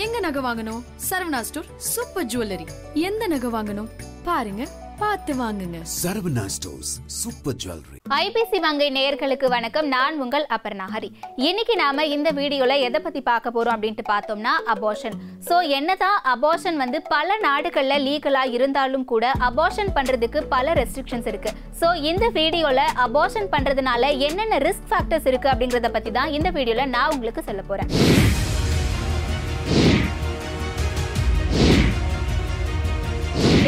எங்க நகை வாங்கணும்? Saravana store super jewellery. எந்த நகை வாங்கணும்? பாருங்க பார்த்து வாங்குங்க. Saravana stores super jewellery. IBC Mangai நேயர்களுக்கு வணக்கம். நான் உங்கள் அபர்ணா ஹரி. இன்னைக்கு நாம இந்த வீடியோல எதை பத்தி பார்க்க போறோம் அப்படின்ட்டு பார்த்தோம்னா அபார்ஷன் ஸோ என்னதான் அபார்ஷன் வந்து பல நாடுகள்ல லீகலா இருந்தாலும் கூட அபார்ஷன் பண்றதுக்கு பல ரெஸ்ட்ரிக்ஷன்ஸ் இருக்கு. ஸோ இந்த வீடியோல அபார்ஷன் பண்றதுனால என்னென்ன ரிஸ்க் ஃபேக்டர்ஸ் இருக்கு அப்படிங்கறத பத்தி தான் இந்த வீடியோல நான் உங்களுக்கு சொல்ல போறேன்.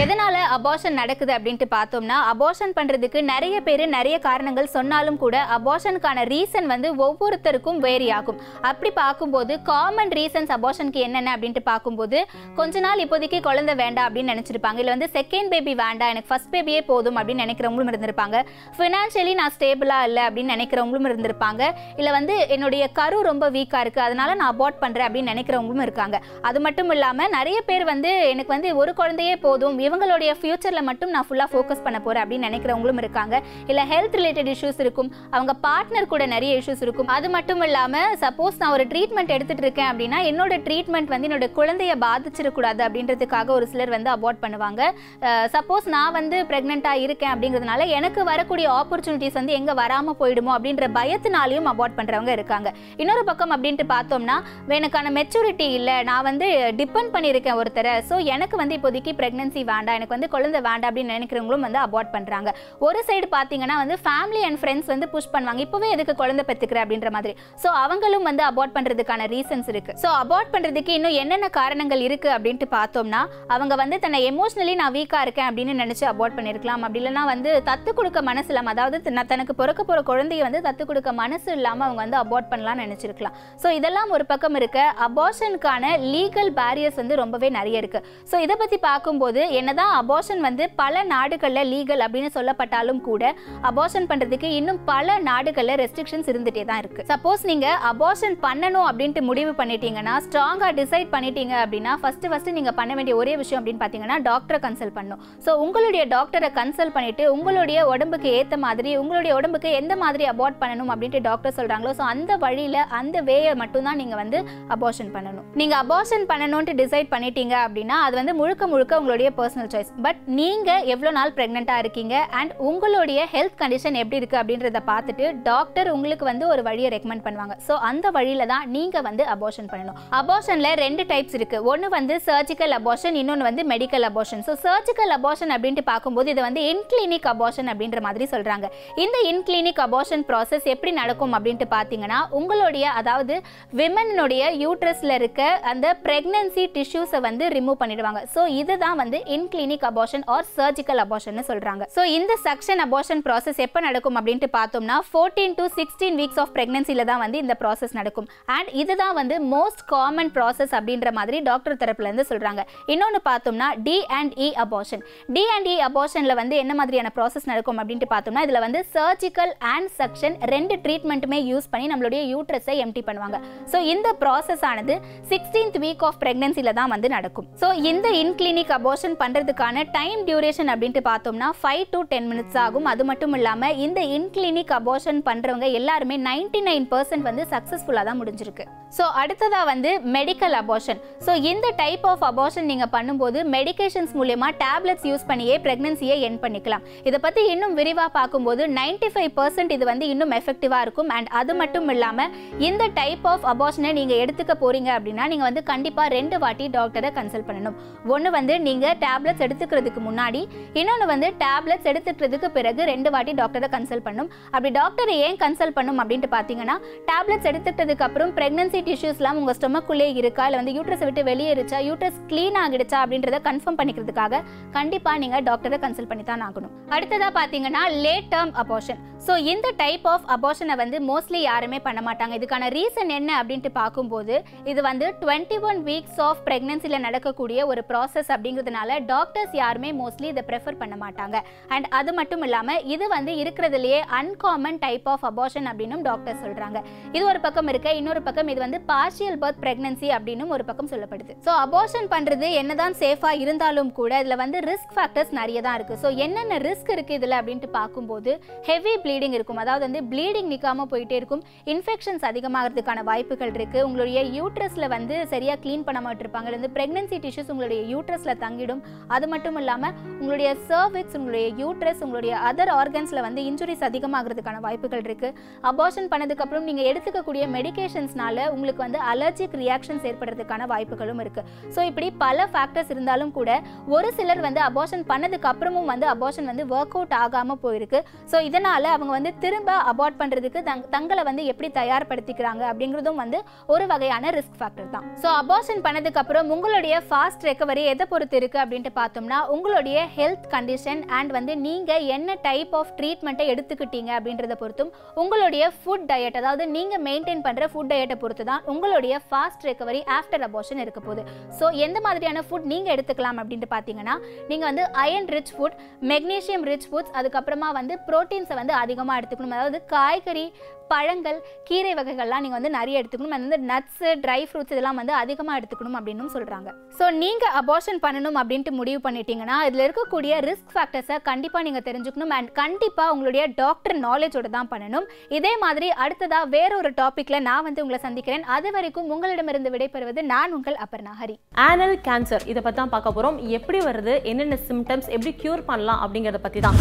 எதனால அபார்ஷன் நடக்குது அப்படின்ட்டு பார்த்தோம்னா அபார்ஷன் பண்றதுக்கு நிறைய பேர் நிறைய காரணங்கள் சொன்னாலும் கூட அபார்ஷனுக்கான ரீசன் வந்து ஒவ்வொருத்தருக்கும் வேரி ஆகும். அப்படி பார்க்கும்போது காமன் ரீசன்ஸ் அபார்ஷனுக்கு என்னென்ன அப்படின்ட்டு பார்க்கும்போது கொஞ்ச நாள் இப்போதைக்கு குழந்தை வேண்டாம் அப்படின்னு நினைச்சிருப்பாங்க. இல்லை வந்து செகண்ட் பேபி வேண்டாம் எனக்கு ஃபர்ஸ்ட் பேபியே போதும் அப்படின்னு நினைக்கிறவங்களும் இருந்திருப்பாங்க. ஃபினான்ஷியலி நான் ஸ்டேபிளா இல்லை அப்படின்னு நினைக்கிறவங்களும் இருந்திருப்பாங்க. இல்லை வந்து என்னுடைய கரு ரொம்ப வீக்கா இருக்கு அதனால நான் அபார்ட் பண்றேன் அப்படின்னு நினைக்கிறவங்களும் இருக்காங்க. அது மட்டும் இல்லாம நிறைய பேர் வந்து எனக்கு வந்து ஒரு குழந்தையே போதும் இவங்களுடைய ஃபியூச்சரில் மட்டும் நான் ஃபுல்லாக ஃபோக்கஸ் பண்ண போகிறேன் அப்படின்னு நினைக்கிறவங்களும் இருக்காங்க. இல்லை ஹெல்த் ரிலேட்டட் இஷ்யூஸ் இருக்கும். அவங்க பார்ட்னர் கூட நிறைய இஷ்யூஸ் இருக்கும். அது மட்டும் இல்லாமல் சப்போஸ் நான் ஒரு ட்ரீட்மெண்ட் எடுத்துகிட்டு இருக்கேன் அப்படின்னா என்னோட ட்ரீட்மெண்ட் வந்து என்னோட குழந்தைய பாதிச்சிடக்கூடாது அப்படின்றதுக்காக ஒரு சிலர் வந்து அவாய்ட் பண்ணுவாங்க. சப்போஸ் நான் வந்து ப்ரெக்னெண்ட்டாக இருக்கேன் அப்படிங்கிறதுனால எனக்கு வரக்கூடிய ஆப்பர்ச்சுனிட்டிஸ் வந்து எங்கே வராமல் போயிடுமோ அப்படின்ற பயத்தினாலையும் அவாய்ட் பண்ணுறவங்க இருக்காங்க. இன்னொரு பக்கம் அப்படின்ட்டு பார்த்தோம்னா எனக்கான மெச்சூரிட்டி இல்லை. நான் வந்து டிபெண்ட் பண்ணியிருக்கேன் ஒருத்தரை. ஸோ எனக்கு வந்து இப்போதைக்கு ப்ரெக்னன்சி வேண்டாம். எனக்கு வந்து குழந்தை வேண்டாம் அப்படின்னு நினைக்கிறவங்களும் வந்து அபார்ட் பண்ணுறாங்க ஒரு சைடு பார்த்தீங்கன்னா வந்து ஃபேமிலி அண்ட் ஃப்ரெண்ட்ஸ் வந்து புஷ் பண்ணுவாங்க. இப்போவே எதுக்கு குழந்தை பெற்றுக்கிற அப்படின்ற மாதிரி. ஸோ அவங்களும் வந்து அபார்ட் பண்ணுறதுக்கான ரீசன்ஸ் இருக்குது ஸோ அபார்ட் பண்ணுறதுக்கு இன்னும் என்னென்ன காரணங்கள் இருக்குது அப்படின்ட்டு பார்த்தோம்னா அவங்க வந்து தன்னை எமோஷ்னலி நான் வீக்காக இருக்கேன் அப்படின்னு நினச்சி அபார்ட் பண்ணியிருக்கலாம் அப்படி இல்லைன்னா வந்து தத்து கொடுக்க மனசு இல்லாமல் அதாவது நான் தனக்கு பிறக்க போகிற குழந்தைய வந்து தத்து கொடுக்க மனசு இல்லாமல் அவங்க வந்து அபார்ட் பண்ணலாம்னு நினச்சிருக்கலாம். ஸோ இதெல்லாம் ஒரு பக்கம் இருக்க. அபார்ஷனுக்கான லீகல் பேரியர்ஸ் வந்து ரொம்பவே நிறைய இருக்குது ஸோ இதை பற்றி பார்க்கும்போது என்னதான் அபார்ஷன் வந்து பல நாடுகளில் லீகல் அப்படின்னு சொல்லப்பட்டாலும் கூட அபார்ஷன் பண்ணுறதுக்கு இன்னும் பல நாடுகளில் ரெஸ்ட்ரிக்ஷன்ஸ் இருந்துகிட்டே தான் இருக்குது சப்போஸ் நீங்கள் அபார்ஷன் பண்ணணும் அப்படின்ட்டு முடிவு பண்ணிட்டீங்கன்னா ஸ்ட்ராங்காக டிசைட் பண்ணிட்டீங்க அப்படின்னா ஃபஸ்ட்டு ஃபஸ்ட்டு நீங்கள் பண்ண வேண்டிய ஒரே விஷயம் அப்படின்னு பார்த்தீங்கன்னா டாக்டரை கன்சல்ட் பண்ணணும். ஸோ உங்களுடைய டாக்டரை கன்சல்ட் பண்ணிவிட்டு உங்களுடைய உடம்புக்கு ஏற்ற மாதிரி உங்களுடைய உடம்புக்கு எந்த மாதிரி அபார்ட் பண்ணணும் அப்படின்ட்டு டாக்டர் சொல்கிறாங்களோ ஸோ அந்த வழியில் அந்த வேயை மட்டும்தான் நீங்கள் வந்து அபார்ஷன் பண்ணணும். நீங்கள் அபார்ஷன் பண்ணணும்ட்டு டிசைட் பண்ணிட்டீங்க அப்படின்னா அது வந்து முழுக்க முழுக்க உங்களுடைய பர்சனல் சாய்ஸ் பட் நீங்கள் எவ்வளோ நாள் ப்ரெக்னெண்ட்டாக இருக்கீங்க அண்ட் உங்களுடைய ஹெல்த் கண்டிஷன் எப்படி இருக்கு அப்படின்றத பார்த்துட்டு டாக்டர் உங்களுக்கு வந்து ஒரு வழியை ரெக்கமெண்ட் பண்ணுவாங்க. ஸோ அந்த வழியில தான் நீங்கள் வந்து அபோஷன் பண்ணணும். அபோஷனில் ரெண்டு டைப்ஸ் இருக்குது ஒன்று வந்து சர்ஜிக்கல் அபோஷன் இன்னொன்று வந்து medical abortion so surgical abortion அப்படின்ட்டு பார்க்கும்போது இது வந்து இன்கிளினிக் அபோஷன் அப்படின்ற மாதிரி சொல்கிறாங்க இந்த இன்கிளினிக் அபோஷன் ப்ராசஸ் எப்படி நடக்கும் அப்படின்ட்டு பார்த்தீங்கன்னா உங்களுடைய அதாவது விமனுடைய யூட்ரஸில் இருக்க அந்த ப்ரெக்னன்சி டிஷ்யூஸை வந்து ரிமூவ் பண்ணிடுவாங்க. ஸோ இதுதான் வந்து in clinic abortion or surgical abortion சொல்றாங்க. ஸோ இந்த சக்ஷன் அபார்ஷன் ப்ராசஸ் எப்போ நடக்கும் அப்படின்ட்டு பார்த்தோம்னா fourteen to sixteen weeks of பிரெக்னன்சில தான் வந்து இந்த ப்ராசஸ் நடக்கும். அண்ட் இதுதான் வந்து மோஸ்ட் காமன் ப்ராசஸ் அப்படின்ற மாதிரி டாக்டர் தரப்புல இருந்து சொல்றாங்க. இன்னொன்று பார்த்தோம்னா D and E abortion D and E அபார்ஷன்ல வந்து என்ன மாதிரியான ப்ராசஸ் நடக்கும் அப்படின்ட்டு பார்த்தோம்னா இதுல வந்து சர்ஜிக்கல் அண்ட் சக்ஷன் ரெண்டு ட்ரீட்மெண்ட்டுமே யூஸ் பண்ணி நம்மளுடைய யூட்ரஸை எம்டி பண்ணுவாங்க. ஸோ இந்த ப்ராசஸ் ஆனது சிக்ஸ்டீன்த் வீக் ஆஃப் பிரெக்னன்சில தான் வந்து நடக்கும். ஸோ இந்த இன்கிளினிக் அபார்ஷன் பண்ணுறதுக்கான டைம் டியூரேஷன் அப்படின்ட்டு பார்த்தோம்னா ஃபைவ் டு டென் மினிட்ஸ் ஆகும். அது மட்டும் இல்லாமல் இந்த இன்கிளினிக் அபோஷன் பண்ணுறவங்க எல்லாருமே நைன்டி நைன் பர்சன்ட் வந்து சக்ஸஸ்ஃபுல்லாக தான் முடிஞ்சிருக்கு. ஸோ அடுத்ததாக வந்து மெடிக்கல் அபோஷன் ஸோ இந்த டைப் ஆஃப் அபோஷன் நீங்கள் பண்ணும்போது மெடிகேஷன்ஸ் மூலயமா டேப்லெட்ஸ் யூஸ் பண்ணியே ப்ரெக்னன்சியை என் பண்ணிக்கலாம். இதை பற்றி இன்னும் விரிவாக பார்க்கும்போது நைன்டி ஃபைவ் பர்சன்ட் இது வந்து இன்னும் எஃபெக்டிவாக இருக்கும். அண்ட் அது மட்டும் இல்லாமல் இந்த டைப் ஆஃப் அபார்ஷனை நீங்கள் எடுத்துக்க போகிறீங்க அப்படின்னா நீங்கள் வந்து கண்டிப்பாக ரெண்டு வாட்டி டாக்டரை கன்சல்ட் பண்ணணும். ஒன்று வந்து நீங்க டேப்லெட்ஸ் எடுத்துக்கிறதுக்கு முன்னாடி இன்னொன்று வந்து டேப்லெட்ஸ் எடுத்துக்கிறதுக்கு பிறகு ரெண்டு வாட்டி டாக்டரை கன்சல்ட் பண்ணும். அப்படி டாக்டரை ஏன் கன்சல்ட் பண்ணும் அப்படின்ட்டு பார்த்தீங்கன்னா டேப்லெட்ஸ் எடுத்துக்கிட்டதுக்கு அப்புறம் பிரெக்னன்சி டிஷ்யூஸ்லாம் உங்கள் ஸ்டொமக்குள்ளே இருக்கா? இல்லை வந்து யூட்ரஸை விட்டு வெளியேறிச்சா யூட்ரஸ் க்ளீன் ஆகிடுச்சா? அப்படின்றத கன்ஃபார்ம் பண்ணிக்கிறதுக்காக கண்டிப்பாக நீங்கள் டாக்டரை கன்சல்ட் பண்ணி தான் ஆகணும். அடுத்ததாக பார்த்தீங்கன்னா லேட் டேர்ம் அபோஷன் ஸோ இந்த டைப் ஆஃப் அபார்ஷனை வந்து மோஸ்ட்லி யாருமே பண்ண மாட்டாங்க. இதுக்கான ரீசன் என்ன அப்படின்ட்டு பார்க்கும்போது இது வந்து டுவெண்ட்டி ஒன் வீக்ஸ் ஆஃப் ப்ரெக்னன்சியில் நடக்கக்கூடிய ஒரு ப்ராசஸ் அப்படிங்கிறதுனால டாக்டர்ஸ் யாருமே மோஸ்ட்லி இதை ப்ரெஃபர் பண்ண மாட்டாங்க. அண்ட் அது மட்டும் இல்லாமல் இது வந்து இருக்கிறதுலையே அன்காமன் டைப் ஆஃப் அபார்ஷன் அப்படின்னும் டாக்டர் சொல்கிறாங்க இது ஒரு பக்கம் இருக்க இன்னொரு பக்கம் இது வந்து பார்ஷியல் பர்த் ப்ரெக்னன்சி அப்படின்னும் ஒரு பக்கம் சொல்லப்படுது. ஸோ அபார்ஷன் பண்ணுறது என்னதான் சேஃபாக இருந்தாலும் கூட இதில் வந்து ரிஸ்க் ஃபேக்டர்ஸ் நிறைய தான் இருக்குது ஸோ என்னென்ன ரிஸ்க் இருக்குது இதில் அப்படின்ட்டு பார்க்கும்போது ஹெவி ப்ளீடிங் இருக்கும். அதாவது வந்து ப்ளீடிங் நிற்காம போயிட்டே இருக்கும். இன்ஃபெக்ஷன்ஸ் அதிகமாகிறதுக்கான வாய்ப்புகள் இருக்கு. உங்களுடைய யூட்ரஸ்ல வந்து சரியா க்ளீன் பண்ண மாட்டிருப்பாங்க வந்து பிரெக்னன்சி டிஷ்யூஸ் உங்களுடைய யூட்ரஸ்ல தங்கிடும். அது மட்டும் இல்லாம உங்களுடைய சர்விக்ஸ் உங்களுடைய யூட்ரஸ் உங்களுடைய அதர் ஆர்கன்ஸ்ல வந்து இன்ஜுரிஸ் அதிகமாகிறதுக்கான வாய்ப்புகள் இருக்கு. அபார்ஷன் பண்ணதுக்கு அப்புறம் நீங்க எடுத்துக்கக்கூடிய மெடிகேஷன்ஸ்னால உங்களுக்கு வந்து அலர்ஜிக் ரியாக்ஷன்ஸ் ஏற்படுறதுக்கான வாய்ப்புகளும் இருக்கு. ஸோ இப்படி பல ஃபேக்டர்ஸ் இருந்தாலும் கூட ஒரு சிலர் வந்து அபார்ஷன் பண்ணதுக்கு அப்புறமும் வந்து அபார்ஷன் வந்து ஒர்க் அவுட் ஆகாம போயிருக்கு. ஸோ இதனால அவங்க அவங்க வந்து திரும்ப அபார்ட் பண்ணுறதுக்கு தங் தங்களை வந்து எப்படி தயார்படுத்திக்கிறாங்க அப்படிங்கிறதும் வந்து ஒரு வகையான ரிஸ்க் ஃபேக்டர் தான். ஸோ அபார்ஷன் பண்ணதுக்கப்புறம் உங்களுடைய ஃபாஸ்ட் ரெக்கவரி எதை பொறுத்து இருக்குது அப்படின்ட்டு பார்த்தோம்னா உங்களுடைய ஹெல்த் கண்டிஷன் அண்ட் வந்து நீங்கள் என்ன டைப் ஆஃப் ட்ரீட்மெண்ட்டை எடுத்துக்கிட்டீங்க அப்படின்றத பொறுத்தும் உங்களுடைய ஃபுட் டயட் அதாவது நீங்கள் மெயின்டைன் பண்ணுற ஃபுட் டயட்டை பொறுத்து தான் உங்களுடைய ஃபாஸ்ட் ரெக்கவரி ஆஃப்டர் அபார்ஷன் இருக்க போகுது. ஸோ எந்த மாதிரியான ஃபுட் நீங்கள் எடுத்துக்கலாம் அப்படின்ட்டு பார்த்தீங்கன்னா நீங்கள் வந்து iron rich food magnesium rich foods அதுக்கப்புறமா வந்து ப்ரோட்டீன்ஸை வந்து அதிகமாக எடுத்துக்கணும். அதாவது காய்கறி பழங்கள் கீரை வகைகள்லாம் நீங்கள் வந்து நிறைய எடுத்துக்கணும். அது வந்து நட்ஸு ட்ரை ஃப்ரூட்ஸ் இதெல்லாம் வந்து அதிகமாக எடுத்துக்கணும் அப்படின்னு சொல்கிறாங்க ஸோ நீங்கள் அபார்ஷன் பண்ணணும் அப்படின்ட்டு முடிவு பண்ணிட்டீங்கன்னா இதில் இருக்கக்கூடிய ரிஸ்க் ஃபேக்டர்ஸை கண்டிப்பாக நீங்கள் தெரிஞ்சுக்கணும். அண்ட் கண்டிப்பாக உங்களுடைய டாக்டர் நாலேஜோட தான் பண்ணணும். இதே மாதிரி அடுத்ததாக வேற ஒரு டாப்பிக்கில் நான் வந்து உங்களை சந்திக்கிறேன். அது வரைக்கும் உங்களிடமிருந்து விடைபெறுவது நான் உங்கள் அபர்ணா ஹரி. ஆனல் கேன்சர் இதை பற்றி தான் பார்க்க போகிறோம் எப்படி வருது? என்னென்ன சிம்டம்ஸ் எப்படி க்யூர் பண்ணலாம் அப்படிங்கிறத பற்றி தான்